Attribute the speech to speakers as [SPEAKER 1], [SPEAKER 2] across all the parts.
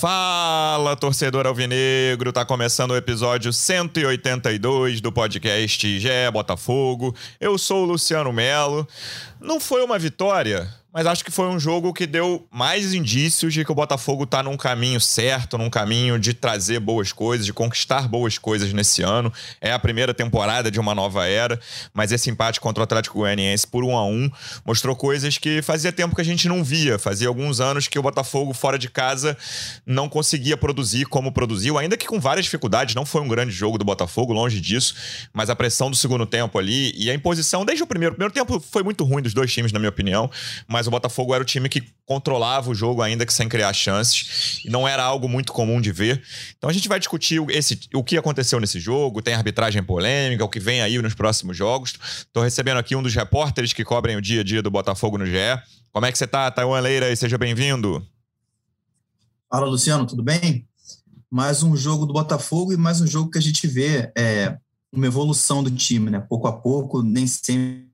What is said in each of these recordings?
[SPEAKER 1] Fala, torcedor alvinegro! Tá começando o episódio 182 do podcast GE Botafogo. Eu sou o Luciano Melo. Não foi uma vitória, mas acho que foi um jogo que deu mais indícios de que o Botafogo está num caminho certo, num caminho de trazer boas coisas, de conquistar boas coisas nesse ano. É a primeira temporada de uma nova era, mas esse empate contra o Atlético Goianiense por 1 a 1 mostrou coisas que fazia tempo que a gente não via. Fazia alguns anos que o Botafogo fora de casa não conseguia produzir como produziu, ainda que com várias dificuldades. Não foi um grande jogo do Botafogo, longe disso, mas a pressão do segundo tempo ali e a imposição desde o primeiro. O primeiro tempo foi muito ruim dos dois times, na minha opinião, mas mas o Botafogo era o time que controlava o jogo ainda que sem criar chances, e não era algo muito comum de ver. Então a gente vai discutir esse, o que aconteceu nesse jogo, tem arbitragem polêmica, o que vem aí nos próximos jogos. Estou recebendo aqui um dos repórteres que cobrem o dia a dia do Botafogo no GE. Como é que você tá, Taiwan Leira? E seja bem-vindo.
[SPEAKER 2] Fala, Luciano, tudo bem? Mais um jogo do Botafogo e mais um jogo que a gente vê é, uma evolução do time, né? Pouco a pouco, nem sempre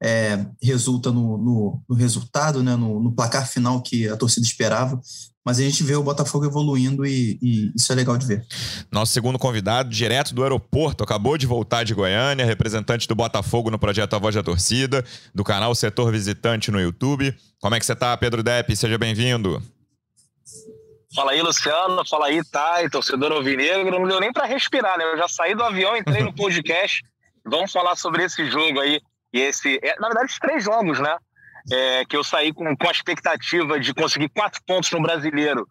[SPEAKER 2] é, resulta no, no, no, resultado, né, no, no, placar final que a torcida esperava. Mas a gente vê o Botafogo evoluindo e, e, isso é legal de ver.
[SPEAKER 1] Nosso segundo convidado, direto do aeroporto, acabou de voltar de Goiânia, representante do Botafogo no projeto A Voz da Torcida, do canal Setor Visitante no YouTube. Como é que você está, Pedro Depp? Seja bem-vindo.
[SPEAKER 3] Fala aí, Luciano. Fala aí, Thay, torcedor alvinegro. Não deu nem para respirar, né? Eu já saí do avião, entrei no podcast. Vamos falar sobre esse jogo aí e esse, é, na verdade, três jogos, né? É, que eu saí com, com a expectativa de conseguir quatro pontos no brasileiro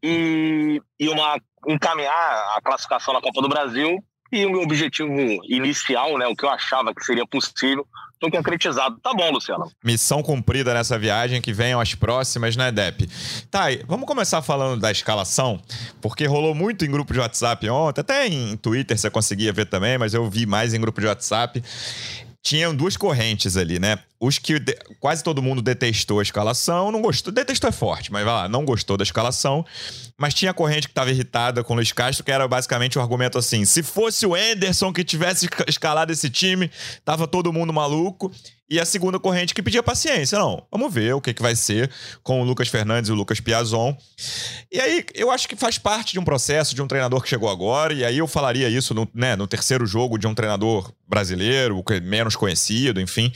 [SPEAKER 3] e, e uma encaminhar a classificação na Copa do Brasil. E o meu objetivo inicial, né, o que eu achava que seria possível, foi concretizado. Tá bom, Luciano.
[SPEAKER 1] Missão cumprida nessa viagem, que venham as próximas, né, Dep? Tá, vamos começar falando da escalação, porque rolou muito em grupo de WhatsApp ontem, até em Twitter você conseguia ver também, mas eu vi mais em grupo de WhatsApp tinham duas correntes ali, né? Os que de... quase todo mundo detestou a escalação, não gostou, detestou é forte, mas vai lá, não gostou da escalação. Mas tinha corrente que estava irritada com o Luiz Castro, que era basicamente o um argumento assim: se fosse o Anderson que tivesse escalado esse time, tava todo mundo maluco. E a segunda corrente que pedia paciência. Não, vamos ver o que, que vai ser com o Lucas Fernandes e o Lucas Piazon. E aí, eu acho que faz parte de um processo de um treinador que chegou agora. E aí eu falaria isso no, né, no terceiro jogo de um treinador brasileiro, menos conhecido, enfim.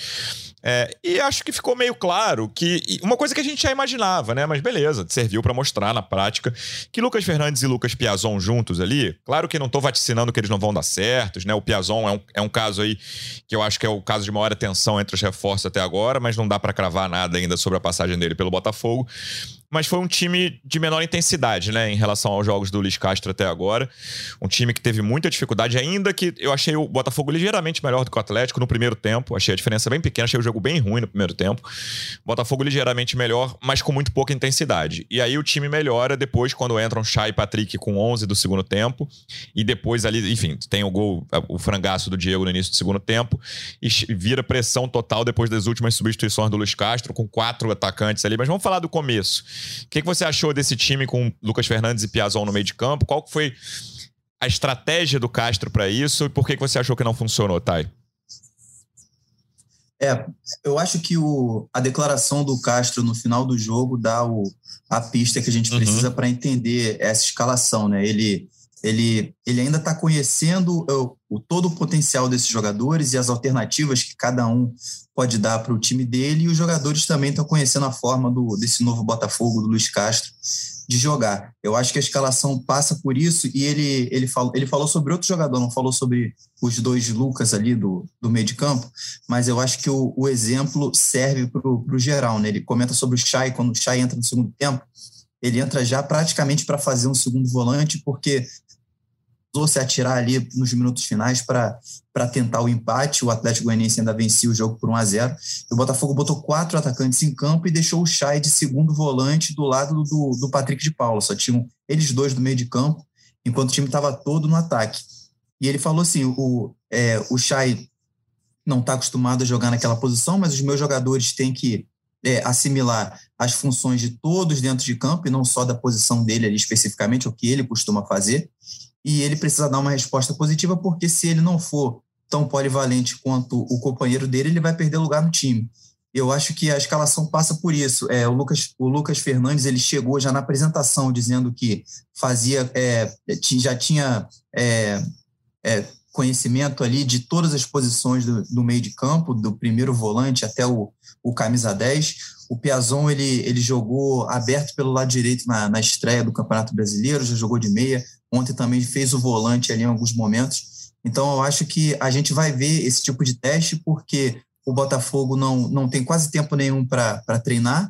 [SPEAKER 1] É, e acho que ficou meio claro que. Uma coisa que a gente já imaginava, né? Mas beleza, serviu para mostrar na prática que Lucas Fernandes e Lucas Piazon juntos ali. Claro que não tô vaticinando que eles não vão dar certos, né? O Piazon é um, é um caso aí que eu acho que é o caso de maior atenção entre os reforços até agora, mas não dá para cravar nada ainda sobre a passagem dele pelo Botafogo mas foi um time de menor intensidade, né, em relação aos jogos do Luiz Castro até agora. Um time que teve muita dificuldade, ainda que eu achei o Botafogo ligeiramente melhor do que o Atlético no primeiro tempo. Achei a diferença bem pequena, achei o jogo bem ruim no primeiro tempo. Botafogo ligeiramente melhor, mas com muito pouca intensidade. E aí o time melhora depois quando entram Chay e Patrick com 11 do segundo tempo. E depois ali, enfim, tem o gol, o frangaço do Diego no início do segundo tempo. E vira pressão total depois das últimas substituições do Luiz Castro, com quatro atacantes ali. Mas vamos falar do começo. O que, que você achou desse time com Lucas Fernandes e Piazon no meio de campo? Qual foi a estratégia do Castro para isso e por que, que você achou que não funcionou, Thay?
[SPEAKER 2] É, eu acho que o, a declaração do Castro no final do jogo dá o, a pista que a gente uhum. precisa para entender essa escalação, né? Ele, ele, ele ainda está conhecendo o, todo o potencial desses jogadores e as alternativas que cada um pode dar para o time dele, e os jogadores também estão conhecendo a forma do, desse novo Botafogo, do Luiz Castro, de jogar. Eu acho que a escalação passa por isso, e ele, ele, falou, ele falou sobre outro jogador, não falou sobre os dois Lucas ali do, do meio de campo, mas eu acho que o, o exemplo serve para o geral. Né? Ele comenta sobre o Chay, quando o Chay entra no segundo tempo, ele entra já praticamente para fazer um segundo volante, porque se atirar ali nos minutos finais para tentar o empate. O Atlético Goianiense ainda vencia o jogo por 1 a 0 O Botafogo botou quatro atacantes em campo e deixou o Chay de segundo volante do lado do, do Patrick de Paula. Só tinham eles dois do meio de campo, enquanto o time estava todo no ataque. E ele falou assim: o, é, o Chay não está acostumado a jogar naquela posição, mas os meus jogadores têm que é, assimilar as funções de todos dentro de campo e não só da posição dele ali especificamente, o que ele costuma fazer e ele precisa dar uma resposta positiva, porque se ele não for tão polivalente quanto o companheiro dele, ele vai perder lugar no time. eu acho que a escalação passa por isso. É, o, Lucas, o Lucas Fernandes ele chegou já na apresentação dizendo que fazia, é, já tinha é, é, conhecimento ali de todas as posições do, do, meio de campo, do primeiro volante até o, o camisa 10. O Piazon ele, ele jogou aberto pelo lado direito na, na estreia do Campeonato Brasileiro, já jogou de meia. Ontem também fez o volante ali em alguns momentos. Então eu acho que a gente vai ver esse tipo de teste porque o Botafogo não, não tem quase tempo nenhum para treinar.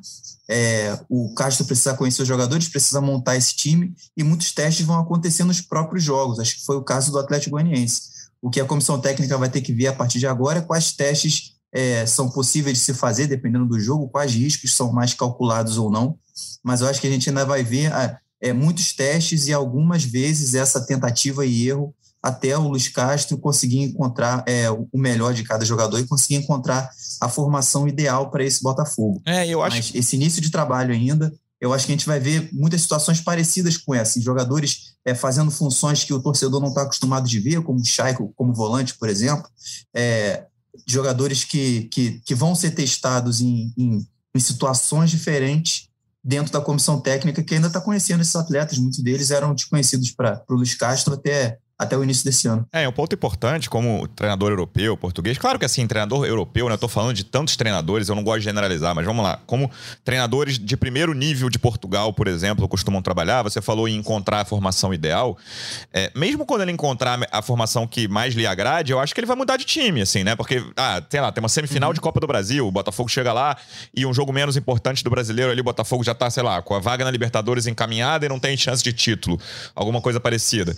[SPEAKER 2] É, o Castro precisa conhecer os jogadores, precisa montar esse time e muitos testes vão acontecer nos próprios jogos. Acho que foi o caso do Atlético Goianiense. O que a comissão técnica vai ter que ver a partir de agora é quais testes é, são possíveis de se fazer, dependendo do jogo, quais riscos são mais calculados ou não. Mas eu acho que a gente ainda vai ver é, muitos testes e algumas vezes essa tentativa e erro até o Luiz Castro conseguir encontrar é, o melhor de cada jogador e conseguir encontrar a formação ideal para esse Botafogo.
[SPEAKER 1] É, eu acho.
[SPEAKER 2] Mas esse início de trabalho ainda, eu acho que a gente vai ver muitas situações parecidas com essa, jogadores é, fazendo funções que o torcedor não está acostumado de ver, como o Chaico, como volante, por exemplo, é, jogadores que, que, que, vão ser testados em, em, em situações diferentes dentro da comissão técnica que ainda está conhecendo esses atletas. Muitos deles eram desconhecidos para o Luiz Castro até até o início desse ano.
[SPEAKER 1] É, um ponto importante como treinador europeu, português. Claro que assim, treinador europeu, né? Eu tô falando de tantos treinadores, eu não gosto de generalizar, mas vamos lá. Como treinadores de primeiro nível de Portugal, por exemplo, costumam trabalhar, você falou em encontrar a formação ideal. É, mesmo quando ele encontrar a formação que mais lhe agrade, eu acho que ele vai mudar de time, assim, né? Porque, ah, sei lá, tem uma semifinal uhum. de Copa do Brasil, o Botafogo chega lá e um jogo menos importante do brasileiro ali, o Botafogo já tá, sei lá, com a vaga na Libertadores encaminhada e não tem chance de título. Alguma coisa parecida.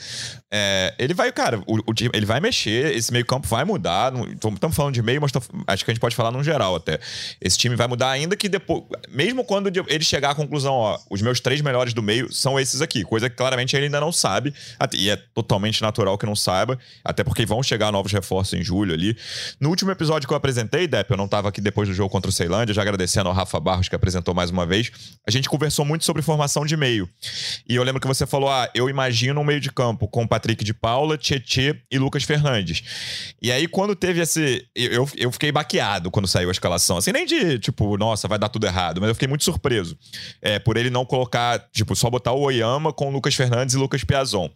[SPEAKER 1] É, ele vai, cara, o, o, ele vai mexer, esse meio-campo vai mudar. Estamos falando de meio, mas tô, acho que a gente pode falar num geral até. Esse time vai mudar, ainda que depois. Mesmo quando ele chegar à conclusão, ó, os meus três melhores do meio são esses aqui, coisa que claramente ele ainda não sabe, e é totalmente natural que não saiba, até porque vão chegar novos reforços em julho ali. No último episódio que eu apresentei, Depp, eu não estava aqui depois do jogo contra o Ceilândia, já agradecendo ao Rafa Barros que apresentou mais uma vez. A gente conversou muito sobre formação de meio. E eu lembro que você falou: ah, eu imagino um meio de campo com o Patrick de Paula, Tietê e Lucas Fernandes. E aí, quando teve esse. Eu, eu fiquei baqueado quando saiu a escalação. Assim, nem de tipo, nossa, vai dar tudo errado, mas eu fiquei muito surpreso. É, por ele não colocar, tipo, só botar o Oyama com Lucas Fernandes e Lucas Piazon. O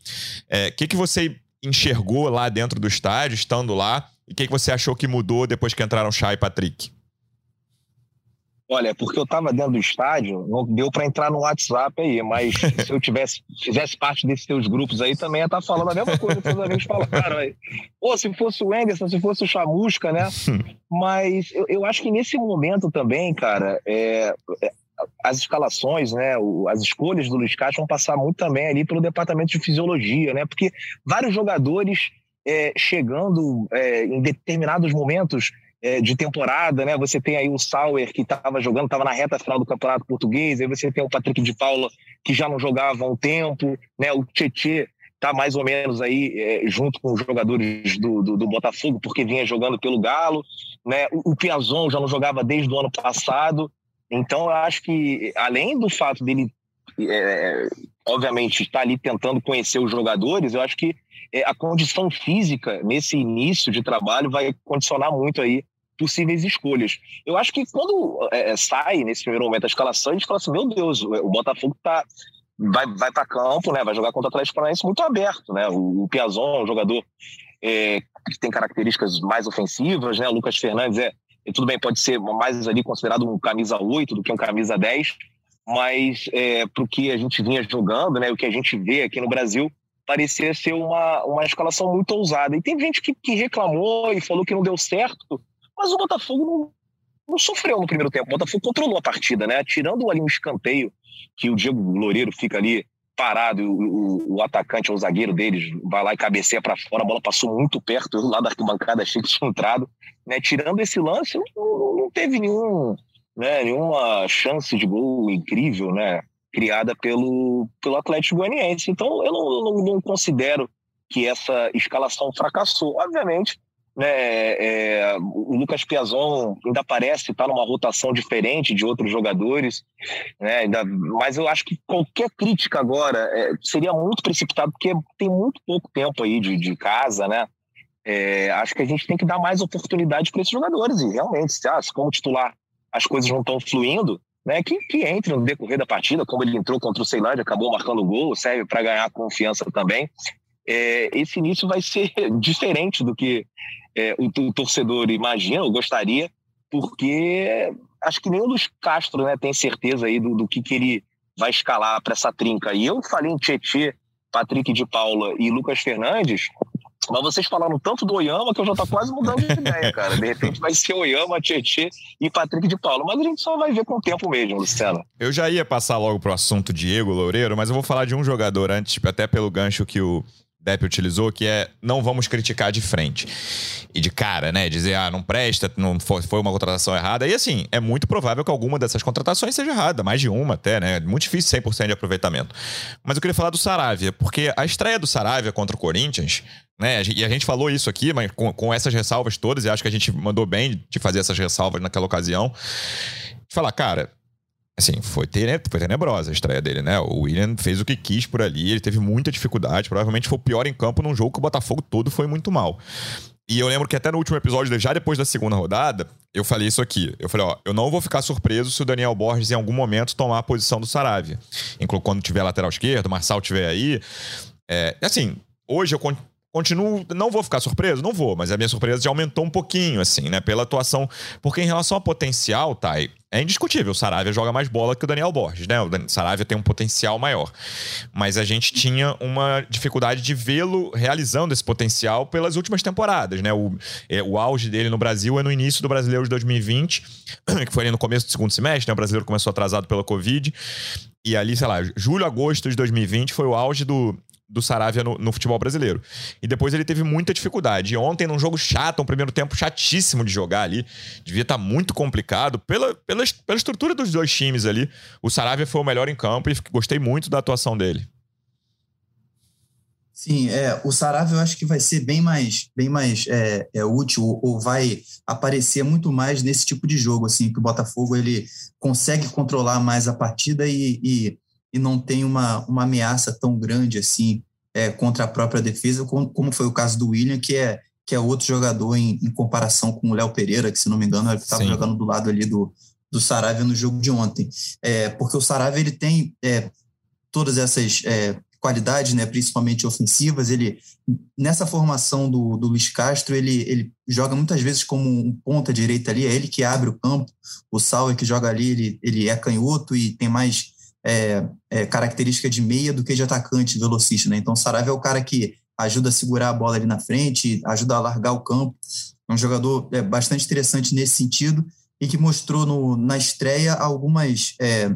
[SPEAKER 1] é, que, que você enxergou lá dentro do estádio, estando lá? E o que, que você achou que mudou depois que entraram Chay e Patrick?
[SPEAKER 3] Olha, porque eu estava dentro do estádio, não deu para entrar no WhatsApp aí, mas se eu tivesse, fizesse parte desses teus grupos aí, também ia estar tá falando a mesma coisa que os amigos falaram aí. Ou se fosse o Enderson, se fosse o Chamusca, né? Mas eu, eu acho que nesse momento também, cara, é, é as escalações, né, as escolhas do Luiz Castro vão passar muito também ali pelo departamento de fisiologia, né? Porque vários jogadores é, chegando é, em determinados momentos é, de temporada, né? Você tem aí o Sauer que estava jogando, estava na reta final do Campeonato Português, aí você tem o Patrick de Paula que já não jogava há um tempo, né? O Tietê está mais ou menos aí é, junto com os jogadores do, do, do, Botafogo, porque vinha jogando pelo Galo, né? O, o Piazon já não jogava desde o ano passado, então eu acho que além do fato dele é, obviamente estar ali tentando conhecer os jogadores, eu acho que é, a condição física nesse início de trabalho vai condicionar muito aí possíveis escolhas. Eu acho que quando é, é, sai nesse primeiro momento a escalação, a gente fala assim, meu Deus, o Botafogo tá, vai, vai para campo, né, vai jogar contra o Atlético Paranaense muito aberto. Né? O, o Piazon é um jogador é, que tem características mais ofensivas, né? o Lucas Fernandes é, tudo bem, pode ser mais ali considerado um camisa 8 do que um camisa 10, mas é, para o que a gente vinha jogando, né, o que a gente vê aqui no Brasil, parecia ser uma, uma escalação muito ousada. E tem gente que, que reclamou e falou que não deu certo, mas o Botafogo não, não sofreu no primeiro tempo. O Botafogo controlou a partida, né? Tirando ali um escanteio, que o Diego Loureiro fica ali parado, o, o, atacante, o zagueiro deles, vai lá e cabeceia para fora, a bola passou muito perto, lá da arquibancada achei que tinha entrado. Né? Tirando esse lance, não, não teve nenhum, né, nenhuma chance de gol incrível, né? Criada pelo, pelo Atlético Goianiense. Então, eu não, não, não considero que essa escalação fracassou. Obviamente, né, é, o Lucas Piazon ainda parece estar numa rotação diferente de outros jogadores, né, ainda, mas eu acho que qualquer crítica agora é, seria muito precipitado, porque tem muito pouco tempo aí de, de casa, né? É, acho que a gente tem que dar mais oportunidade para esses jogadores, e realmente, se, ah, como titular as coisas não estão fluindo, né, que, que entre no decorrer da partida, como ele entrou contra o Ceilândia, acabou marcando o gol, serve para ganhar confiança também. É, esse início vai ser diferente do que é, o, o, torcedor imagina ou gostaria, porque acho que nenhum dos Castro né, tem certeza aí do, do que, que ele vai escalar para essa trinca. E eu falei em Tietê, Patrick de Paula e Lucas Fernandes, mas vocês falaram tanto do Oyama que eu já tô quase mudando de ideia, cara. De repente vai ser Oyama, Tietê e Patrick de Paulo. Mas a gente só vai ver com o tempo mesmo, Luciano.
[SPEAKER 1] Eu já ia passar logo pro assunto Diego Loureiro, mas eu vou falar de um jogador antes, até pelo gancho que o Depp utilizou, que é não vamos criticar de frente. E de cara, né? Dizer, ah, não presta, não foi, foi uma contratação errada. E assim, é muito provável que alguma dessas contratações seja errada, mais de uma até, né? Muito difícil 100% de aproveitamento. Mas eu queria falar do Saravia, porque a estreia do Saravia contra o Corinthians, né? E a gente falou isso aqui, mas com, com essas ressalvas todas, e acho que a gente mandou bem de fazer essas ressalvas naquela ocasião. De falar, cara, Assim, foi, tenebrosa a estreia dele, né? O William fez o que quis por ali, ele teve muita dificuldade, provavelmente foi o pior em campo num jogo que o Botafogo todo foi muito mal. E eu lembro que até no último episódio, já depois da segunda rodada, eu falei isso aqui. Eu falei, ó, eu não vou ficar surpreso se o Daniel Borges em algum momento tomar a posição do Saravia. Inclusive quando tiver lateral esquerdo, o Marçal tiver aí. É, assim, hoje eu Continuo, não vou ficar surpreso? Não vou, mas a minha surpresa já aumentou um pouquinho, assim, né? Pela atuação. Porque em relação ao potencial, Thay, é indiscutível. O Saravia joga mais bola que o Daniel Borges, né? O Saravia tem um potencial maior. Mas a gente tinha uma dificuldade de vê-lo realizando esse potencial pelas últimas temporadas, né? O, é, o auge dele no Brasil é no início do Brasileiro de 2020, que foi ali no começo do segundo semestre, né? O brasileiro começou atrasado pela Covid. E ali, sei lá, julho, agosto de 2020 foi o auge do, do Saravia no, no, futebol brasileiro. E depois ele teve muita dificuldade. E ontem, num jogo chato, um primeiro tempo chatíssimo de jogar ali, devia estar tá muito complicado. Pela, pela, pela estrutura dos dois times ali, o Saravia foi o melhor em campo e gostei muito da atuação dele.
[SPEAKER 2] Sim, é, o Saravia eu acho que vai ser bem mais, bem mais é, é, útil ou vai aparecer muito mais nesse tipo de jogo, assim, que o Botafogo ele consegue controlar mais a partida e, e e não tem uma, uma ameaça tão grande assim é, contra a própria defesa, como, como, foi o caso do William, que é, que é outro jogador em, em comparação com o Léo Pereira, que se não me engano estava jogando do lado ali do, do Saravia no jogo de ontem. É, porque o Saravia ele tem é, todas essas é, qualidades, né, principalmente ofensivas. Ele nessa formação do, do Luiz Castro, ele, ele joga muitas vezes como um ponta direita ali, é ele que abre o campo. O Sauer que joga ali, ele, ele é canhoto e tem mais é, é, característica de meia do que de atacante velocista, né? Então, o Saravia é o cara que ajuda a segurar a bola ali na frente, ajuda a largar o campo. É um jogador é, bastante interessante nesse sentido e que mostrou no, na estreia algumas é,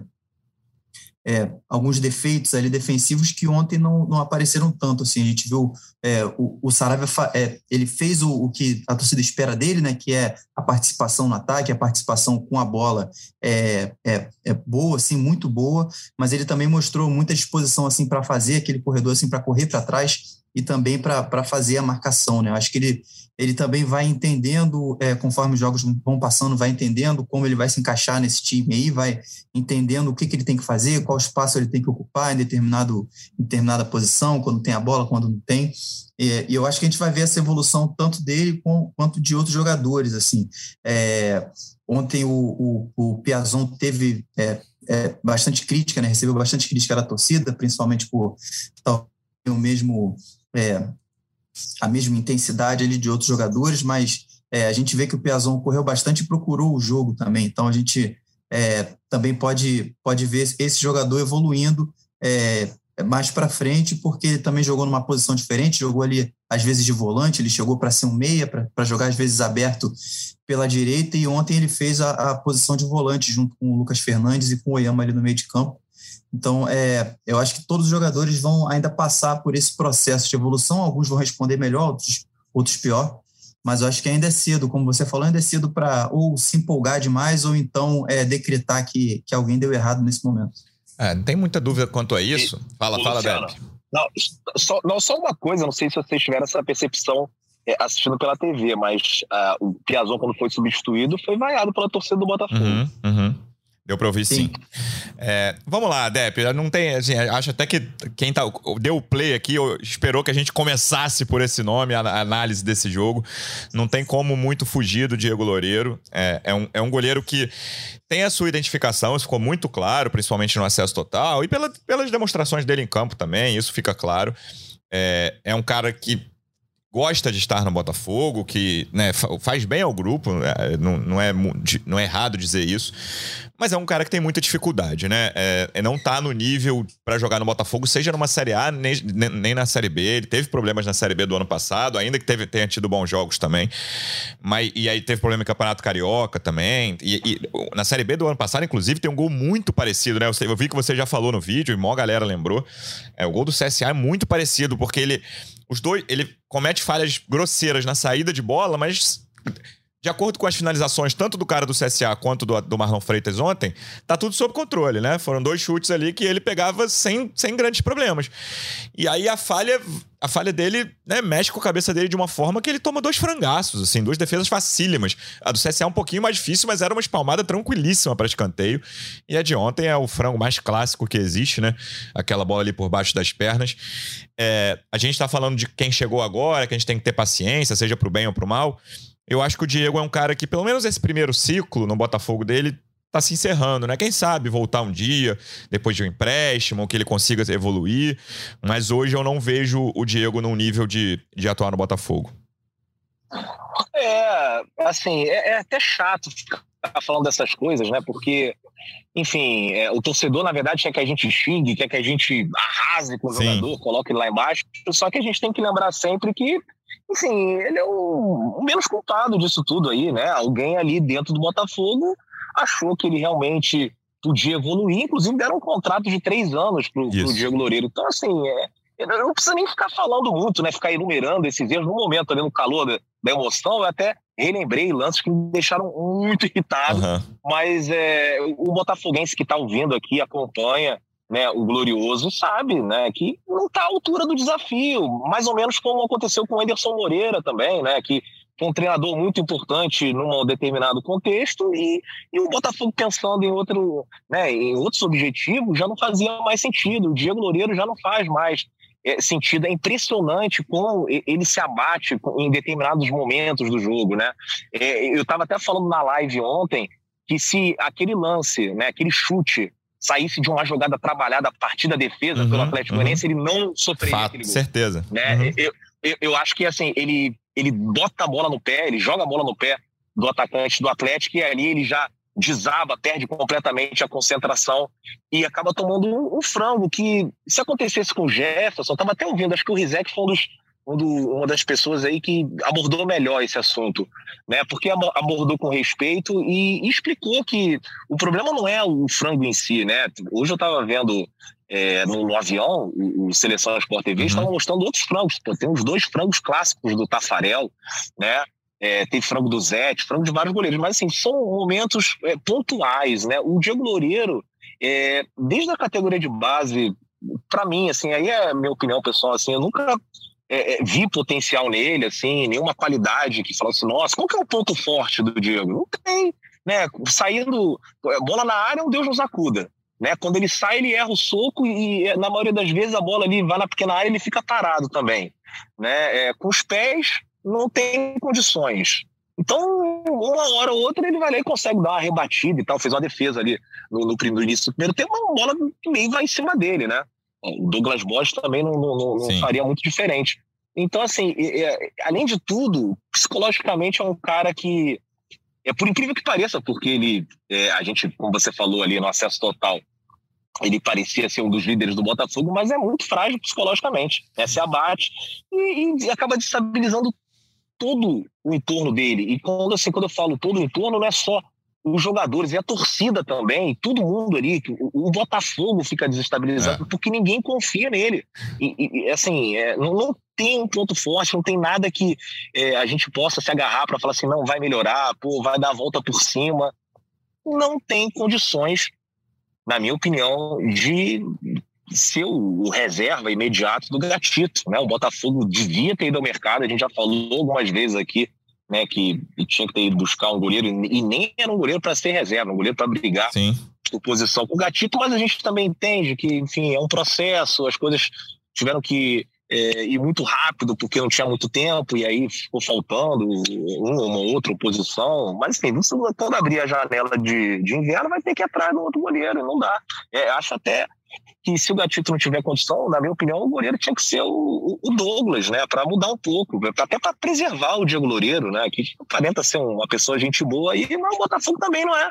[SPEAKER 2] é, alguns defeitos ali defensivos que ontem não, não apareceram tanto. Assim, a gente viu é, o, o Saravia é, ele fez o, o, que a torcida espera dele, né, que é a participação no ataque, a participação com a bola é, é, é boa, assim, muito boa, mas ele também mostrou muita disposição assim para fazer aquele corredor assim para correr para trás e também para fazer a marcação. Né? Acho que ele, ele também vai entendendo, é, conforme os jogos vão passando, vai entendendo como ele vai se encaixar nesse time aí, vai entendendo o que, que ele tem que fazer, qual espaço ele tem que ocupar em, determinado, em determinada posição, quando tem a bola, quando não tem. E, e eu acho que a gente vai ver essa evolução tanto dele com, quanto de outros jogadores. assim. É, ontem o, o, o Piazon teve é, é, bastante crítica, né? recebeu bastante crítica da torcida, principalmente por o mesmo é, a mesma intensidade ali de outros jogadores, mas é, a gente vê que o Piazon correu bastante e procurou o jogo também. Então a gente é, também pode, pode ver esse jogador evoluindo é, mais para frente, porque ele também jogou numa posição diferente, jogou ali às vezes de volante, ele chegou para ser um meia, para jogar às vezes aberto pela direita, e ontem ele fez a, a, posição de volante junto com o Lucas Fernandes e com o Oyama ali no meio de campo. Então, é, eu acho que todos os jogadores vão ainda passar por esse processo de evolução. Alguns vão responder melhor, outros, outros pior. Mas eu acho que ainda é cedo, como você falou, ainda é cedo para ou se empolgar demais ou então é, decretar que, que alguém deu errado nesse momento.
[SPEAKER 1] É, não tem muita dúvida quanto a isso. E, fala, fala, Débora.
[SPEAKER 3] Não, só, não, só uma coisa, não sei se vocês tiveram essa percepção é, assistindo pela TV, mas uh, o Piazon, quando foi substituído, foi vaiado pela torcida do Botafogo.
[SPEAKER 1] Uhum, uhum. Deu para ouvir sim. sim. É, vamos lá, Dep. Não tem, assim, acho até que quem tá, deu o play aqui esperou que a gente começasse por esse nome, a, a, análise desse jogo. Não tem como muito fugir do Diego Loureiro. É, é, um, é um goleiro que tem a sua identificação, isso ficou muito claro, principalmente no acesso total, e pela, pelas demonstrações dele em campo também, isso fica claro. É, é um cara que gosta de estar no Botafogo, que né, faz bem ao grupo, é, não, não, é, não é errado dizer isso, mas é um cara que tem muita dificuldade, né? É, é não tá no nível para jogar no Botafogo, seja numa Série A, nem, nem, na Série B. Ele teve problemas na Série B do ano passado, ainda que teve, tenha tido bons jogos também. Mas, e aí teve problema no Campeonato Carioca também. E, e, na Série B do ano passado, inclusive, tem um gol muito parecido, né? Eu, eu vi que você já falou no vídeo, e mó galera lembrou. É, o gol do CSA é muito parecido, porque ele os dois, ele comete falhas grosseiras na saída de bola, mas de acordo com as finalizações, tanto do cara do CSA quanto do, do Marlon Freitas ontem, tá tudo sob controle, né? Foram dois chutes ali que ele pegava sem, sem grandes problemas. E aí a falha a falha dele né, mexe com a cabeça dele de uma forma que ele toma dois frangaços, assim, duas defesas facílimas. A do CSA é um pouquinho mais difícil, mas era uma espalmada tranquilíssima para escanteio. E a de ontem é o frango mais clássico que existe, né? Aquela bola ali por baixo das pernas. É, a gente tá falando de quem chegou agora, que a gente tem que ter paciência, seja pro bem ou pro mal. Eu acho que o Diego é um cara que, pelo menos esse primeiro ciclo no Botafogo dele, tá se encerrando, né? Quem sabe voltar um dia, depois de um empréstimo, que ele consiga evoluir. Mas hoje eu não vejo o Diego num nível de, de atuar no Botafogo.
[SPEAKER 3] É, assim, é, é até chato ficar falando dessas coisas, né? Porque, enfim, é, o torcedor, na verdade, quer que a gente xingue, quer que a gente arrase com o Sim. jogador, coloque ele lá embaixo. Só que a gente tem que lembrar sempre que enfim, ele é o, menos culpado disso tudo aí, né? Alguém ali dentro do Botafogo achou que ele realmente podia evoluir, inclusive deram um contrato de três anos pro, pro Diego Loureiro. Então, assim, é, não precisa nem ficar falando muito, né? Ficar enumerando esses erros no momento ali no calor da, da emoção. Eu até relembrei lances que me deixaram muito irritado. Uhum. Mas é, o botafoguense que está ouvindo aqui acompanha né, o glorioso sabe, né, que não está à altura do desafio, mais ou menos como aconteceu com o Anderson Moreira também, né, que um treinador muito importante num determinado contexto e, e o Botafogo pensando em outro, né, em outros objetivos já não fazia mais sentido. O Diego Loureiro já não faz mais é, sentido. É impressionante como ele se abate em determinados momentos do jogo, né? É, eu estava até falando na live ontem que se aquele lance, né, aquele chute saísse de uma jogada trabalhada a partir da defesa uhum, pelo Atlético uhum. Goianiense, ele não sofreria
[SPEAKER 1] Fato,
[SPEAKER 3] aquele
[SPEAKER 1] gol. certeza.
[SPEAKER 3] Né? Uhum. Eu, eu, eu, acho que assim, ele, ele bota a bola no pé, ele joga a bola no pé do atacante do Atlético e ali ele já desaba, perde completamente a concentração e acaba tomando um, um frango que, se acontecesse com o Jefferson, eu estava até ouvindo, acho que o Rizek foi um dos um do, uma das pessoas aí que abordou melhor esse assunto, né? Porque abordou com respeito e, e explicou que o problema não é o frango em si, né? Hoje eu estava vendo é, no, no, avião, o, o Seleção Sport TV uhum. estava mostrando outros frangos. Pô, tem uns dois frangos clássicos do Tafarel, né? É, tem frango do Zete, frango de vários goleiros, mas assim, são momentos é, pontuais, né? O Diego Loureiro, é, desde a categoria de base, para mim, assim, aí é a minha opinião pessoal, assim, eu nunca é, é, vi potencial nele, assim, nenhuma qualidade que falasse, assim, nossa, qual que é o ponto forte do Diego? Não tem, né? Saindo, bola na área, um Deus nos acuda. Né? Quando ele sai, ele erra o soco e, na maioria das vezes, a bola ali vai na pequena área e ele fica parado também. Né? É, com os pés, não tem condições. Então, uma hora ou outra, ele vai lá e consegue dar uma rebatida e tal. Fez uma defesa ali no, no, no início do primeiro tempo, uma bola que meio vai em cima dele, né? O Douglas Bosch também não, não, não faria muito diferente. Então, assim, é, além de tudo, psicologicamente é um cara que, é por incrível que pareça, porque ele, é, a gente, como você falou ali no acesso total, ele parecia ser um dos líderes do Botafogo, mas é muito frágil psicologicamente. Né? Se abate e, e acaba destabilizando todo o entorno dele. E quando, assim, quando eu falo todo o entorno, não é só os jogadores e a torcida também, todo mundo ali, o, o Botafogo fica desestabilizado é. porque ninguém confia nele. E, e assim, é, não, não, tem um ponto forte, não tem nada que é, a gente possa se agarrar para falar assim, não vai melhorar, pô, vai dar a volta por cima. Não tem condições, na minha opinião, de ser o, reserva imediato do Gatito. Né? O Botafogo devia ter ido ao mercado, a gente já falou algumas vezes aqui né, que tinha que ter ido buscar um goleiro, e nem era um goleiro para ser reserva, um goleiro para brigar Sim. por posição com o Gatito, mas a gente também entende que, enfim, é um processo, as coisas tiveram que é, ir muito rápido porque não tinha muito tempo e aí ficou faltando uma ou outra oposição. Mas, enfim, quando abrir a janela de, de inverno, vai ter que ir atrás do outro goleiro, não dá. É, acho até que se o Gatito não tiver condição, na minha opinião, o goleiro tinha que ser o, o Douglas, né? Para mudar um pouco, até para preservar o Diego Loureiro, né? Que aparenta ser uma pessoa gente boa e mas o Botafogo também não é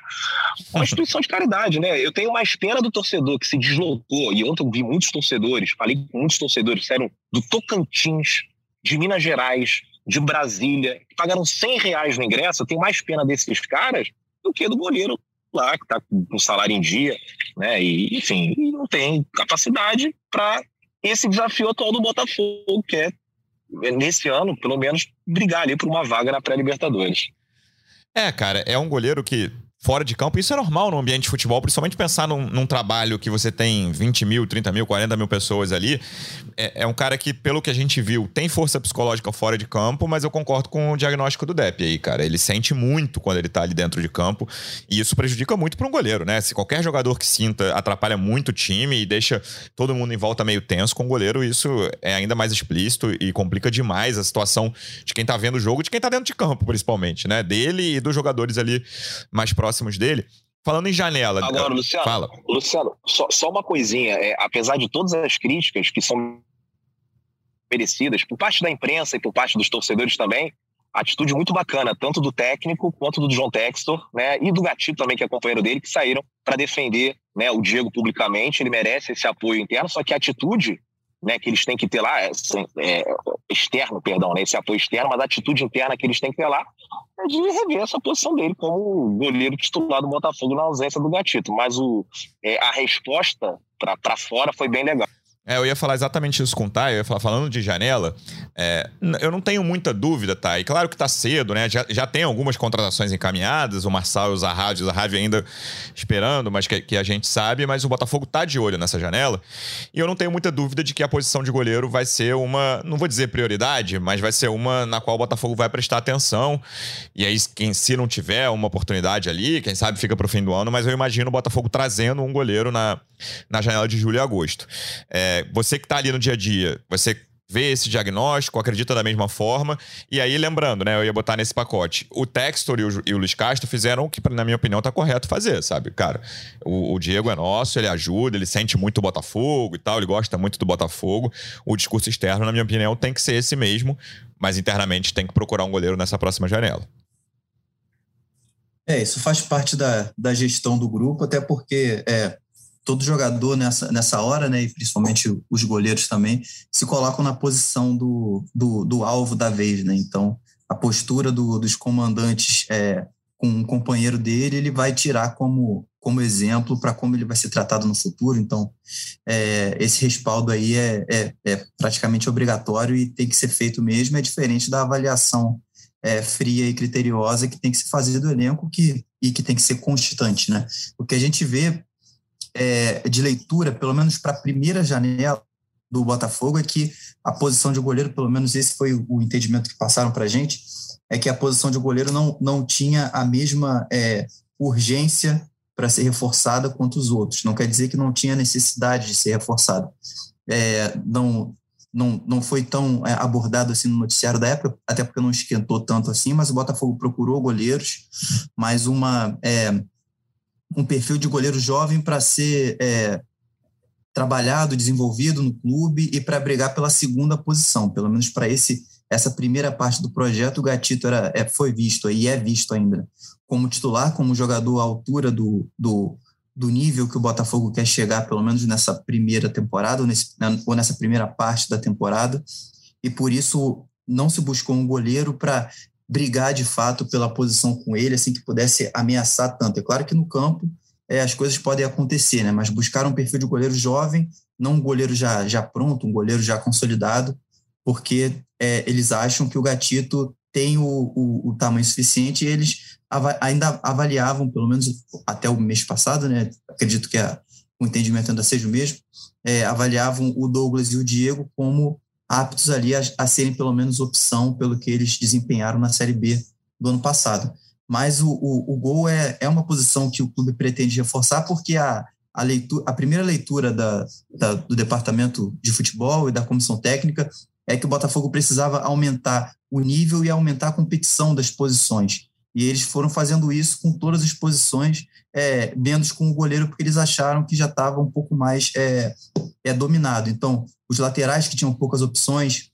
[SPEAKER 3] uma instituição de caridade, né? Eu tenho mais pena do torcedor que se deslocou, e ontem eu vi muitos torcedores, falei com muitos torcedores eram do Tocantins, de Minas Gerais, de Brasília, que pagaram 100 reais no ingresso. Eu tenho mais pena desses caras do que do goleiro lá, que está com salário em dia, né? E, enfim, não tem capacidade para esse desafio atual do Botafogo, que é, nesse ano, pelo menos, brigar ali por uma vaga na pré-Libertadores.
[SPEAKER 1] É, cara, é um goleiro que fora de campo. Isso é normal no ambiente de futebol, principalmente pensar num, num, trabalho que você tem 20 mil, 30 mil, 40 mil pessoas ali. É, é, um cara que, pelo que a gente viu, tem força psicológica fora de campo, mas eu concordo com o diagnóstico do Depp aí, cara. Ele sente muito quando ele tá ali dentro de campo e isso prejudica muito para um goleiro, né? Se qualquer jogador que sinta atrapalha muito o time e deixa todo mundo em volta meio tenso, com o goleiro isso é ainda mais explícito e complica demais a situação de quem tá vendo o jogo, de quem tá dentro de campo, principalmente, né? Dele e dos jogadores ali mais próximos próximos dele. Falando em janela.
[SPEAKER 3] Agora, Luciano,
[SPEAKER 1] fala.
[SPEAKER 3] Luciano só, só uma coisinha. É, apesar de todas as críticas que são merecidas por parte da imprensa e por parte dos torcedores também, atitude muito bacana, tanto do técnico quanto do João Textor, né, e do Gatito também, que é companheiro dele, que saíram para defender né, o Diego publicamente. Ele merece esse apoio interno, só que a atitude né, que eles têm que ter lá, é, é, externo, perdão, né, esse apoio externo, mas a atitude interna que eles têm que ter lá de rever essa posição dele como goleiro titular do Botafogo na ausência do Gatito. Mas o, é, a resposta para fora foi bem legal.
[SPEAKER 1] É, eu ia falar exatamente isso com o Thay, eu ia falar, falando de janela, é, eu não tenho muita dúvida, Thay. Claro que tá cedo, né? Já, já tem algumas contratações encaminhadas, o Marçal e o Zahavi, o Zahavi ainda esperando, mas que, que, a gente sabe, mas o Botafogo tá de olho nessa janela. E eu não tenho muita dúvida de que a posição de goleiro vai ser uma, não vou dizer prioridade, mas vai ser uma na qual o Botafogo vai prestar atenção. E aí, quem se não tiver uma oportunidade ali, quem sabe fica pro fim do ano, mas eu imagino o Botafogo trazendo um goleiro na, na janela de julho e agosto. É, você que está ali no dia a dia, você vê esse diagnóstico, acredita da mesma forma. E aí, lembrando, né? Eu ia botar nesse pacote. O Textor e o, e o Luiz Castro fizeram o que, na minha opinião, tá correto fazer, sabe? Cara, o, o, Diego é nosso, ele ajuda, ele sente muito o Botafogo e tal, ele gosta muito do Botafogo. O discurso externo, na minha opinião, tem que ser esse mesmo, mas internamente tem que procurar um goleiro nessa próxima janela.
[SPEAKER 2] É, isso faz parte da, da gestão do grupo, até porque é, todo jogador nessa, nessa hora, né, e principalmente os goleiros também, se colocam na posição do, do, do alvo da vez. Né? Então, a postura do, dos comandantes é, com um companheiro dele, ele vai tirar como, como exemplo para como ele vai ser tratado no futuro. Então, é, esse respaldo aí é, é, é, praticamente obrigatório e tem que ser feito mesmo. É diferente da avaliação é, fria e criteriosa que tem que se fazer do elenco que, e que tem que ser constante. Né? O que a gente vê é, de leitura, pelo menos para a primeira janela do Botafogo, é que a posição de goleiro, pelo menos esse foi o entendimento que passaram para a gente, é que a posição de goleiro não, não tinha a mesma é, urgência para ser reforçada quanto os outros. Não quer dizer que não tinha necessidade de ser reforçada. É, não, não, não foi tão é, abordado assim no noticiário da época, até porque não esquentou tanto assim, mas o Botafogo procurou goleiros, mais uma é, um perfil de goleiro jovem para ser é, trabalhado, desenvolvido no clube e para brigar pela segunda posição, pelo menos para esse essa primeira parte do projeto, o Gatito era, é, foi visto e é visto ainda como titular, como jogador à altura do, do, do nível que o Botafogo quer chegar, pelo menos nessa primeira temporada, ou, nesse, né, ou nessa primeira parte da temporada, e por isso não se buscou um goleiro para brigar de fato pela posição com ele, assim que pudesse ameaçar tanto. É claro que no campo é, as coisas podem acontecer, né? Mas buscar um perfil de goleiro jovem, não um goleiro já, já pronto, um goleiro já consolidado, porque é, eles acham que o Gatito tem o, o, o tamanho suficiente e eles av ainda avaliavam, pelo menos até o mês passado, né? Acredito que a, o entendimento ainda seja o mesmo, é, avaliavam o Douglas e o Diego como aptos ali a, a serem pelo menos opção pelo que eles desempenharam na Série B do ano passado. mas o, o, o gol é, é uma posição que o clube pretende reforçar, porque a, a, leitura, a primeira leitura da, da, do departamento de futebol e da comissão técnica é que o Botafogo precisava aumentar o nível e aumentar a competição das posições. E eles foram fazendo isso com todas as posições, é, menos com o goleiro, porque eles acharam que já estava um pouco mais é, é, dominado. Então, os laterais que tinham poucas opções,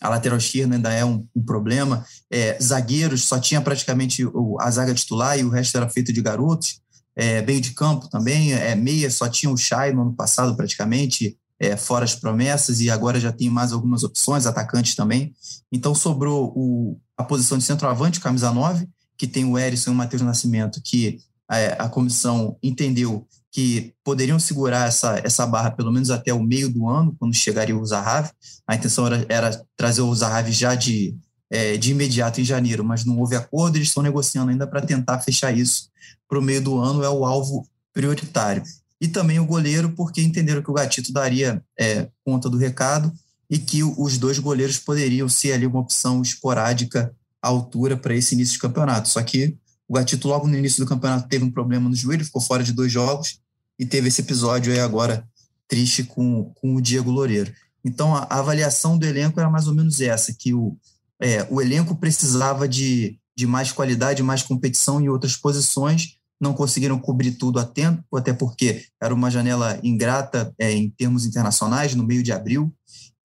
[SPEAKER 2] a lateral esquerda ainda é um, um problema. É, zagueiros só tinha praticamente a zaga titular e o resto era feito de garotos. É, meio de campo também, é, meia só tinha o Chay no ano passado praticamente, é, fora as promessas, e agora já tem mais algumas opções, atacantes também. Então sobrou o, a posição de centroavante, camisa 9, que tem o Erisson e o Matheus Nascimento, que a, é, a comissão entendeu que poderiam segurar essa, essa barra pelo menos até o meio do ano, quando chegaria o Zahavi. A intenção era, era trazer o Zahavi já de, é, de imediato em janeiro, mas não houve acordo, eles estão negociando ainda para tentar fechar isso para o meio do ano, é o alvo prioritário. E também o goleiro, porque entenderam que o Gatito daria é, conta do recado e que os dois goleiros poderiam ser ali uma opção esporádica à altura para esse início de campeonato. Só que o Gatito, logo no início do campeonato, teve um problema no joelho, ficou fora de dois jogos e teve esse episódio aí agora triste com, com o Diego Loureiro. Então, a, a avaliação do elenco era mais ou menos essa, que o, é, o elenco precisava de, de mais qualidade, mais competição em outras posições, não conseguiram cobrir tudo a tempo, até porque era uma janela ingrata é, em termos internacionais, no meio de abril,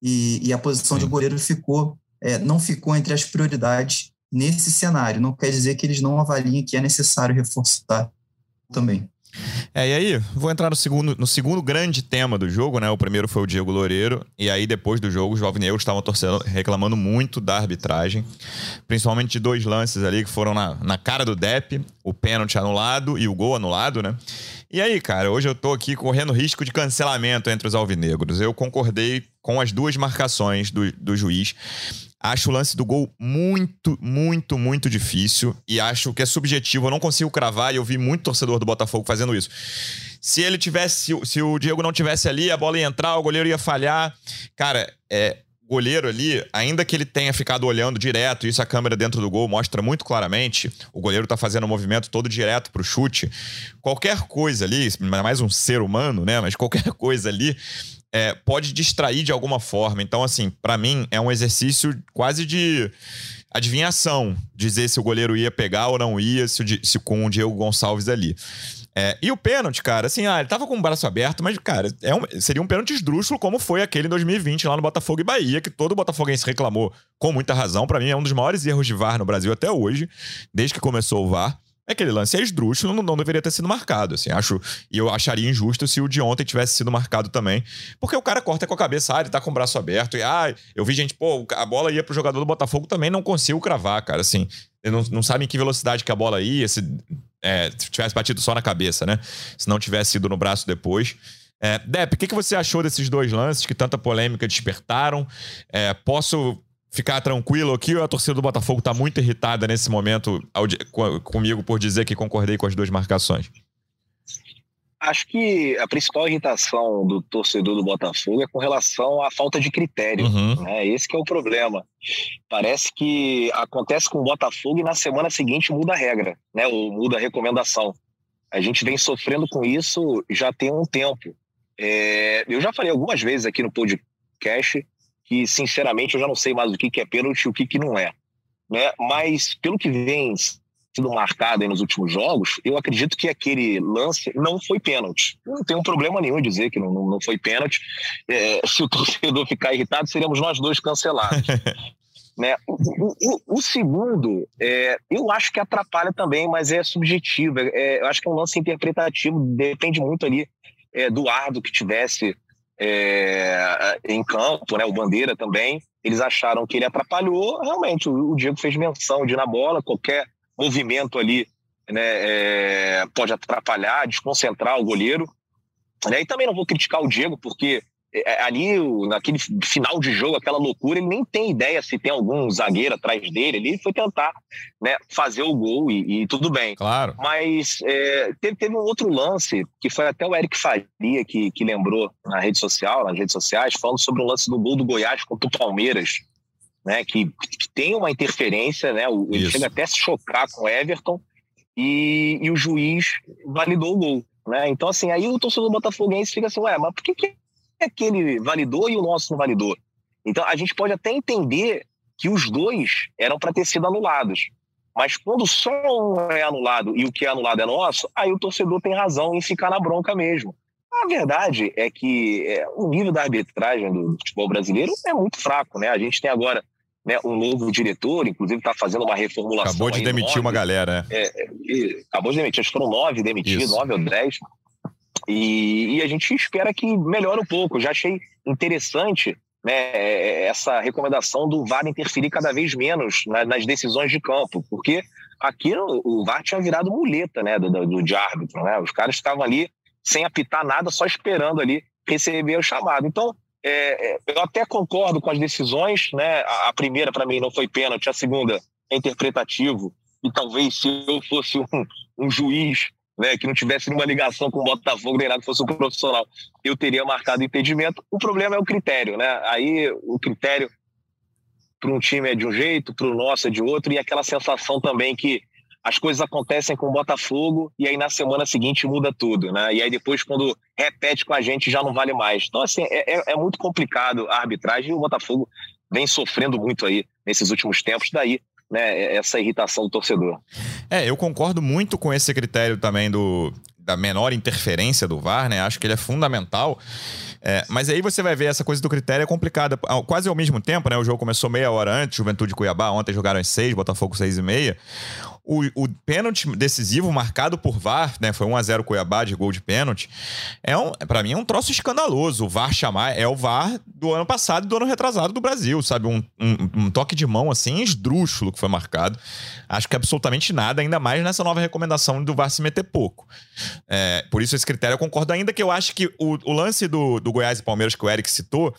[SPEAKER 2] e, e a posição Sim. de goleiro ficou, é, não ficou entre as prioridades nesse cenário. Não quer dizer que eles não avaliem que é necessário reforçar também.
[SPEAKER 1] É, e aí, vou entrar no segundo, no segundo grande tema do jogo, né? O primeiro foi o Diego Loureiro, e aí depois do jogo, os alvinegros estavam torcendo, reclamando muito da arbitragem, principalmente de dois lances ali que foram na, na cara do Depp, o pênalti anulado e o gol anulado, né? E aí, cara, hoje eu tô aqui correndo risco de cancelamento entre os alvinegros. Eu concordei com as duas marcações do, do juiz. Acho o lance do gol muito, muito, muito difícil. E acho que é subjetivo. Eu não consigo cravar. E eu vi muito torcedor do Botafogo fazendo isso. Se ele tivesse. Se o Diego não tivesse ali, a bola ia entrar, o goleiro ia falhar. Cara, é. Goleiro ali, ainda que ele tenha ficado olhando direto, isso a câmera dentro do gol mostra muito claramente, o goleiro tá fazendo o um movimento todo direto pro chute. Qualquer coisa ali, mais um ser humano, né? Mas qualquer coisa ali, é, pode distrair de alguma forma. Então, assim, para mim é um exercício quase de adivinhação, dizer se o goleiro ia pegar ou não ia, se, se com o Diego Gonçalves ali. É, e o pênalti, cara, assim, ah, ele tava com o braço aberto, mas, cara, é um, seria um pênalti esdrúxulo, como foi aquele em 2020 lá no Botafogo e Bahia, que todo botafoguense reclamou com muita razão. para mim, é um dos maiores erros de VAR no Brasil até hoje, desde que começou o VAR. É aquele lance é esdrúxulo, não, não deveria ter sido marcado, assim, acho, e eu acharia injusto se o de ontem tivesse sido marcado também, porque o cara corta com a cabeça, ah, ele tá com o braço aberto, e ah, eu vi gente, pô, a bola ia pro jogador do Botafogo também, não consigo cravar, cara, assim, não, não sabe em que velocidade que a bola ia, se, é, se tivesse batido só na cabeça, né, se não tivesse ido no braço depois. É, Depp, o que, que você achou desses dois lances que tanta polêmica despertaram? É, posso ficar tranquilo aqui a torcida do Botafogo está muito irritada nesse momento comigo por dizer que concordei com as duas marcações?
[SPEAKER 3] Acho que a principal irritação do torcedor do Botafogo é com relação à falta de critério. Uhum. Né? Esse é o problema. Parece que acontece com o Botafogo e na semana seguinte muda a regra, né? ou muda a recomendação. A gente vem sofrendo com isso já tem um tempo. É... eu já falei algumas vezes aqui no podcast que, sinceramente, eu já não sei mais o que, que é pênalti e o que, que não é. Né? Mas, pelo que vem sido marcado nos últimos jogos, eu acredito que aquele lance não foi pênalti. Não tem um problema nenhum dizer que não, não foi pênalti. É, se o torcedor ficar irritado, seríamos nós dois cancelados. né? O, o, o segundo, é, eu acho que atrapalha também, mas é subjetivo. É, eu acho que é um lance interpretativo, depende muito ali é, do ardo que tivesse é, em campo, né, o Bandeira também, eles acharam que ele atrapalhou, realmente, o, Diego fez menção de na bola, qualquer movimento ali né, é, pode atrapalhar, desconcentrar o goleiro. Né, e também não vou criticar o Diego, porque ali, naquele final de jogo, aquela loucura, ele nem tem ideia se tem algum zagueiro atrás dele. Ele foi tentar né, fazer o gol e, e tudo bem.
[SPEAKER 1] Claro.
[SPEAKER 3] Mas é, teve, teve, um outro lance, que foi até o Eric Faria que, que lembrou na rede social, nas redes sociais, falando sobre o lance do gol do Goiás contra o Palmeiras. né, que, que tem uma interferência, né, ele chega até a se chocar com o Everton e, e o juiz validou o gol. Né? Então, assim, aí o torcedor botafoguense fica assim, ué, mas por que, que aquele validou e o nosso não validou? Então, a gente pode até entender que os dois eram para ter sido anulados. Mas quando só um é anulado e o que é anulado é nosso, aí o torcedor tem razão em ficar na bronca mesmo. A verdade é que é, o nível da arbitragem do futebol brasileiro é muito fraco, né? A gente tem agora né, um novo diretor, inclusive está fazendo uma reformulação.
[SPEAKER 1] Acabou de demitir nove, uma galera.
[SPEAKER 3] É, é, acabou de demitir, acho que foram nove demitidos, Isso. nove ou dez. E, e, a gente espera que melhore um pouco. Já achei interessante né, essa recomendação do VAR interferir cada vez menos nas decisões de campo, porque aqui o VAR tinha virado muleta né, do, do, de árbitro. Né? Os caras estavam ali sem apitar nada, só esperando ali receber o chamado. Então, é, é eu até concordo com as decisões, né? A, a primeira, para mim, não foi pênalti, a segunda é interpretativo. E talvez se eu fosse um, um juiz né, que não tivesse nenhuma ligação com o Botafogo nem nada, fosse um profissional, eu teria marcado impedimento. O problema é o critério, né? Aí o critério para um time é de um jeito, para o nosso é de outro, e aquela sensação também que as coisas acontecem com o Botafogo e aí na semana seguinte muda tudo, né? E aí depois, quando repete com a gente, já não vale mais. Então, assim, é, é, é muito complicado a arbitragem e o Botafogo vem sofrendo muito aí nesses últimos tempos, daí né, essa irritação do torcedor.
[SPEAKER 1] É, eu concordo muito com esse critério também do, da menor interferência do VAR, né? Acho que ele é fundamental. É, mas aí você vai ver essa coisa do critério é complicada. Quase ao mesmo tempo, né? O jogo começou meia hora antes, Juventude Cuiabá, ontem jogaram às seis, Botafogo seis e meia. O, o pênalti decisivo marcado por VAR, né? Foi 1x0 Cuiabá de gol de pênalti. É um, para mim é um troço escandaloso. O VAR chamar é o VAR do ano passado e do ano retrasado do Brasil, sabe? Um, um, um, toque de mão assim, esdrúxulo que foi marcado. Acho que absolutamente nada, ainda mais nessa nova recomendação do VAR se meter pouco. É, por isso esse critério eu concordo, ainda que eu acho que o, o lance do, do Goiás e Palmeiras que o Eric citou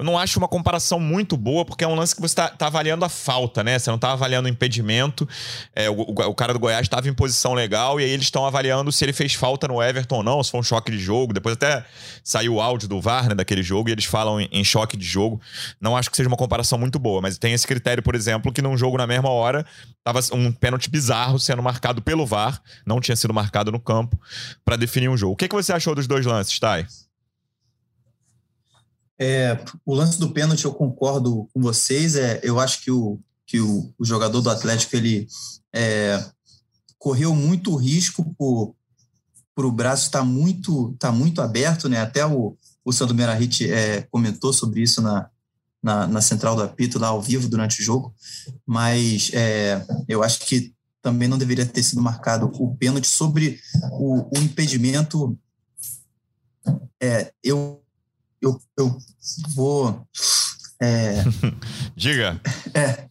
[SPEAKER 1] eu não acho uma comparação muito boa, porque é um lance que você está tá avaliando a falta, né? Você não está avaliando o impedimento. É, o, o, cara do Goiás estava em posição legal e aí eles estão avaliando se ele fez falta no Everton ou não, se foi um choque de jogo. Depois até saiu o áudio do VAR, né, daquele jogo, e eles falam em, em choque de jogo. Não acho que seja uma comparação muito boa, mas tem esse critério, por exemplo, que num jogo na mesma hora estava um pênalti bizarro sendo marcado pelo VAR, não tinha sido marcado no campo, para definir um jogo. O que, que você achou dos dois lances, Thay?
[SPEAKER 2] É, o lance do pênalti eu concordo com vocês. É, eu acho que o, que o, o jogador do Atlético ele é, correu muito risco por, por o braço estar tá muito, tá muito aberto, né? Até o, o Sandro Merahit é, comentou sobre isso na, na, na, central do apito, lá ao vivo durante o jogo. Mas é, eu acho que também não deveria ter sido marcado o pênalti sobre o, o impedimento. É, eu eu, eu vou. É,
[SPEAKER 1] Diga.
[SPEAKER 2] É.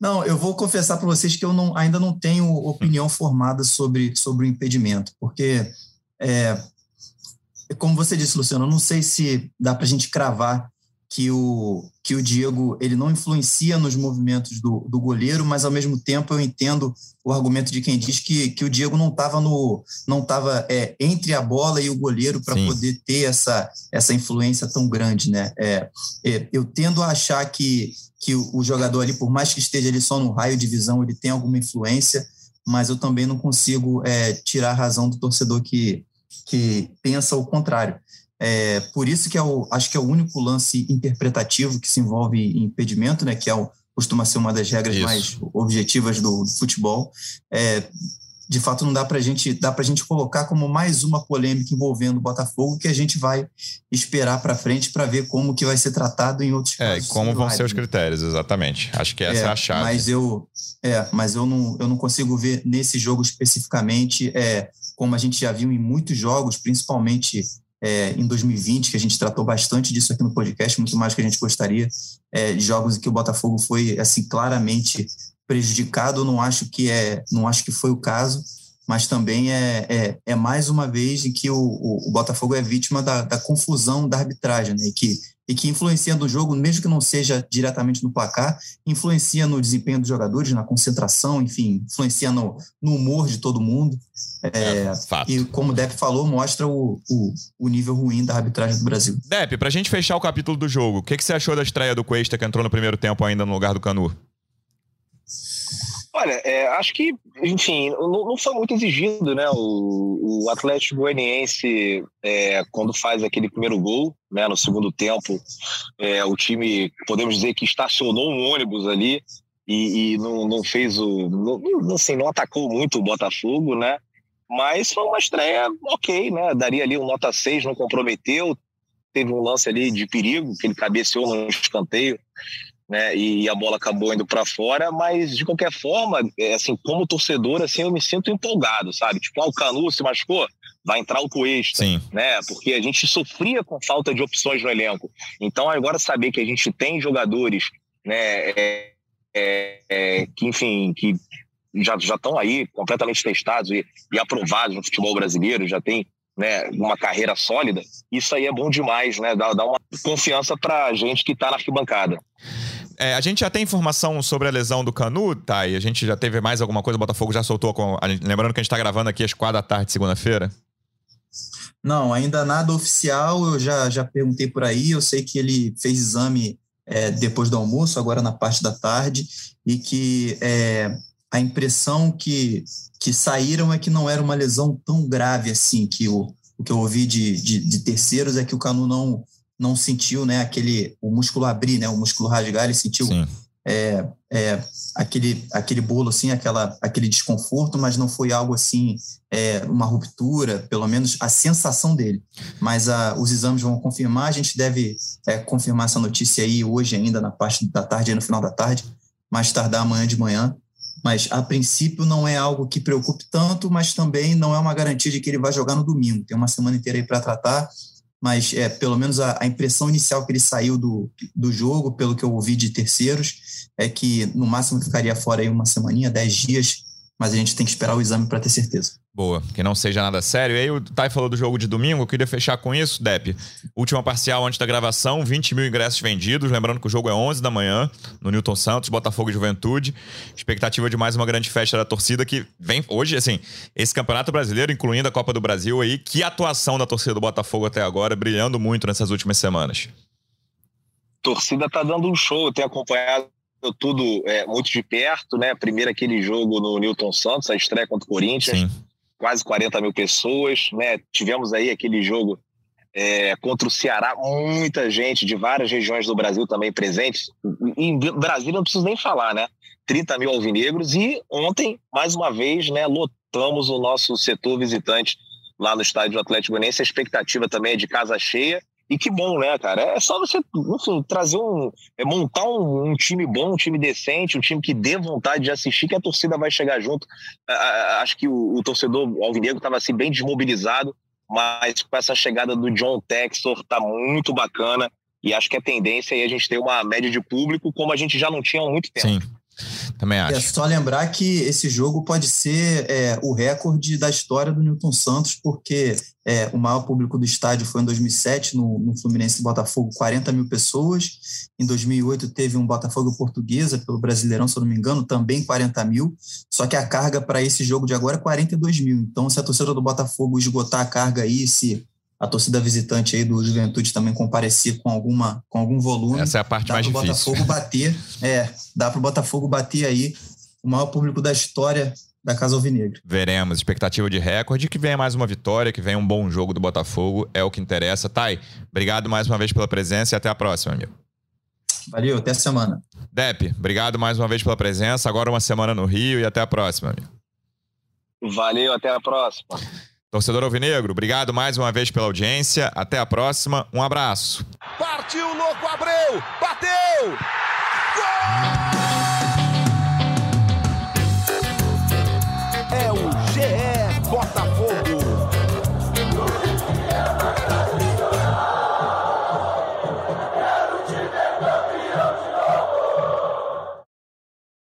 [SPEAKER 2] Não, eu vou confessar para vocês que eu não, ainda não tenho opinião formada sobre, sobre o impedimento, porque, é, como você disse, Luciano, eu não sei se dá para a gente cravar que o, que o Diego ele não influencia nos movimentos do, do goleiro, mas ao mesmo tempo eu entendo o argumento de quem diz que, que o Diego não estava no não estava é, entre a bola e o goleiro para poder ter essa, essa influência tão grande, né? É, é, eu tendo a achar que, que o, o jogador ali, por mais que esteja ali só no raio de visão, ele tem alguma influência, mas eu também não consigo é, tirar a razão do torcedor que, que pensa o contrário. É, por isso que é o, acho que é o único lance interpretativo que se envolve em impedimento, né, que é o, costuma ser uma das regras isso. mais objetivas do, do futebol. É, de fato, não dá para gente, dá a gente colocar como mais uma polêmica envolvendo o Botafogo que a gente vai esperar para frente para ver como que vai ser tratado em outros
[SPEAKER 1] é, casos. É, como vão ser os critérios, exatamente. Acho que essa é, é a chave.
[SPEAKER 2] Mas eu, é, mas eu não, eu não consigo ver nesse jogo especificamente, é, como a gente já viu em muitos jogos, principalmente é, em 2020, que a gente tratou bastante disso aqui no podcast, muito mais que a gente gostaria, é, de jogos em que o Botafogo foi assim claramente prejudicado. Não acho que é, não acho que foi o caso, mas também é, é, é mais uma vez em que o, o, o Botafogo é vítima da, da, confusão da arbitragem, né? E que e que influencia no jogo, mesmo que não seja diretamente no placar, influencia no desempenho dos jogadores, na concentração, enfim, influencia no, no humor de todo mundo. É, é, e como o Depp falou, mostra o, o, o, nível ruim da arbitragem do Brasil.
[SPEAKER 1] Depp, pra gente fechar o capítulo do jogo, o que, que você achou da estreia do Cuesta que entrou no primeiro tempo ainda no lugar do Canu?
[SPEAKER 3] Olha, é, acho que, enfim, não, não, foi muito exigido, né? O, o Atlético Goianiense, é, quando faz aquele primeiro gol, né, no segundo tempo, é, o time, podemos dizer que estacionou um ônibus ali e, e não, não, fez o. Não, assim, não atacou muito o Botafogo, né? Mas foi uma estreia ok, né? Daria ali um nota 6, não comprometeu. Teve um lance ali de perigo, que ele cabeceou no escanteio né? E a bola acabou indo para fora, mas de qualquer forma, é, assim, como torcedor, assim, eu me sinto empolgado, sabe? Tipo, ah, o Canu se machucou, vai entrar o Cuesta, Sim. né? Porque a gente sofria com falta de opções no elenco. Então, agora saber que a gente tem jogadores, né? É, é, é, que, enfim, que já já estão aí completamente testados e, e aprovados no futebol brasileiro, já tem né, uma carreira sólida, isso aí é bom demais, né? Dá, dá uma confiança para gente que está na arquibancada.
[SPEAKER 1] É, a gente já tem informação sobre a lesão do Canu, tá? E a gente já teve mais alguma coisa, o Botafogo já soltou. Com... Lembrando que a gente tá gravando aqui às quatro da tarde, segunda-feira.
[SPEAKER 2] Não, ainda nada oficial. Eu já, já perguntei por aí. Eu sei que ele fez exame é, depois do almoço, agora na parte da tarde, e que é, a impressão que, que saíram é que não era uma lesão tão grave assim, que o, o que eu ouvi de, de, de terceiros é que o Canu não não sentiu né, aquele, o músculo abrir, né, o músculo rasgar, ele sentiu é, é, aquele, aquele bolo, assim, aquela, aquele desconforto, mas não foi algo assim, é, uma ruptura, pelo menos a sensação dele. Mas a, os exames vão confirmar, a gente deve é, confirmar essa notícia aí hoje ainda, na parte da tarde, no final da tarde, mais tardar amanhã de manhã. Mas, a princípio, não é algo que preocupe tanto, mas também não é uma garantia de que ele vai jogar no domingo. Tem uma semana inteira aí para tratar mas é, pelo menos a, a, impressão inicial que ele saiu do, do jogo, pelo que eu ouvi de terceiros, é que no máximo ficaria fora aí uma semaninha, dez dias, mas a gente tem que esperar o exame para ter certeza.
[SPEAKER 1] Boa, que não seja nada sério. E aí o Thay falou do jogo de domingo, eu queria fechar com isso, Depp. Última parcial antes da gravação, 20 mil ingressos vendidos, lembrando que o jogo é 11 da manhã, no Newton Santos, Botafogo e Juventude. Expectativa de mais uma grande festa da torcida que vem hoje, assim, esse Campeonato Brasileiro, incluindo a Copa do Brasil aí, que atuação da torcida do Botafogo até agora, brilhando muito nessas últimas semanas.
[SPEAKER 3] torcida tá dando um show, eu tenho acompanhado tudo é, muito de perto, né? Primeiro aquele jogo no Newton Santos, a estreia contra o Corinthians. Sim quase 40 mil pessoas, né? Tivemos aí aquele jogo é, contra o Ceará, muita gente de várias regiões do Brasil também presentes. Em Brasília não preciso nem falar, né? 30 mil alvinegros e ontem, mais uma vez, né, lotamos o nosso setor visitante lá no estádio Atlético Goianiense. A expectativa também é de casa cheia e que bom, né, cara? É só você, enfim, trazer um. É montar um, um, time bom, um time decente, um time que dê vontade de assistir, que a torcida vai chegar junto. acho que o, o torcedor alvinegro estava assim, bem desmobilizado, mas com essa chegada do John Textor tá muito bacana. E acho que a tendência é a gente ter uma média de público como a gente já não tinha há muito tempo. Sim.
[SPEAKER 1] Também acho.
[SPEAKER 2] É só lembrar que esse jogo pode ser é, o recorde da história do Newton Santos, porque é, o maior público do estádio foi em 2007, no, no Fluminense Botafogo, 40 mil pessoas. Em 2008 teve um Botafogo Portuguesa, pelo Brasileirão, se eu não me engano, também 40 mil. Só que a carga para esse jogo de agora é 42 mil. Então, se a torcida do Botafogo esgotar a carga aí, se a torcida visitante aí do Juventude também comparecer com alguma com algum volume.
[SPEAKER 1] Essa é a parte mais difícil.
[SPEAKER 2] Botafogo bater, é, dá para o Botafogo bater aí o maior público da história da Casa Alvinegra.
[SPEAKER 1] Veremos, expectativa de recorde, que venha mais uma vitória, que venha um bom jogo do Botafogo, é o que interessa. Thay, obrigado mais uma vez pela presença e até a próxima, amigo.
[SPEAKER 2] Valeu, até a semana.
[SPEAKER 1] Dep, obrigado mais uma vez pela presença. Agora uma semana no Rio e até a próxima, amigo.
[SPEAKER 3] Valeu, até a próxima.
[SPEAKER 1] Torcedor Alvinegro, obrigado mais uma vez pela audiência. Até a próxima. Um abraço.
[SPEAKER 4] Partiu, louco, Abreu! Bateu! Gol!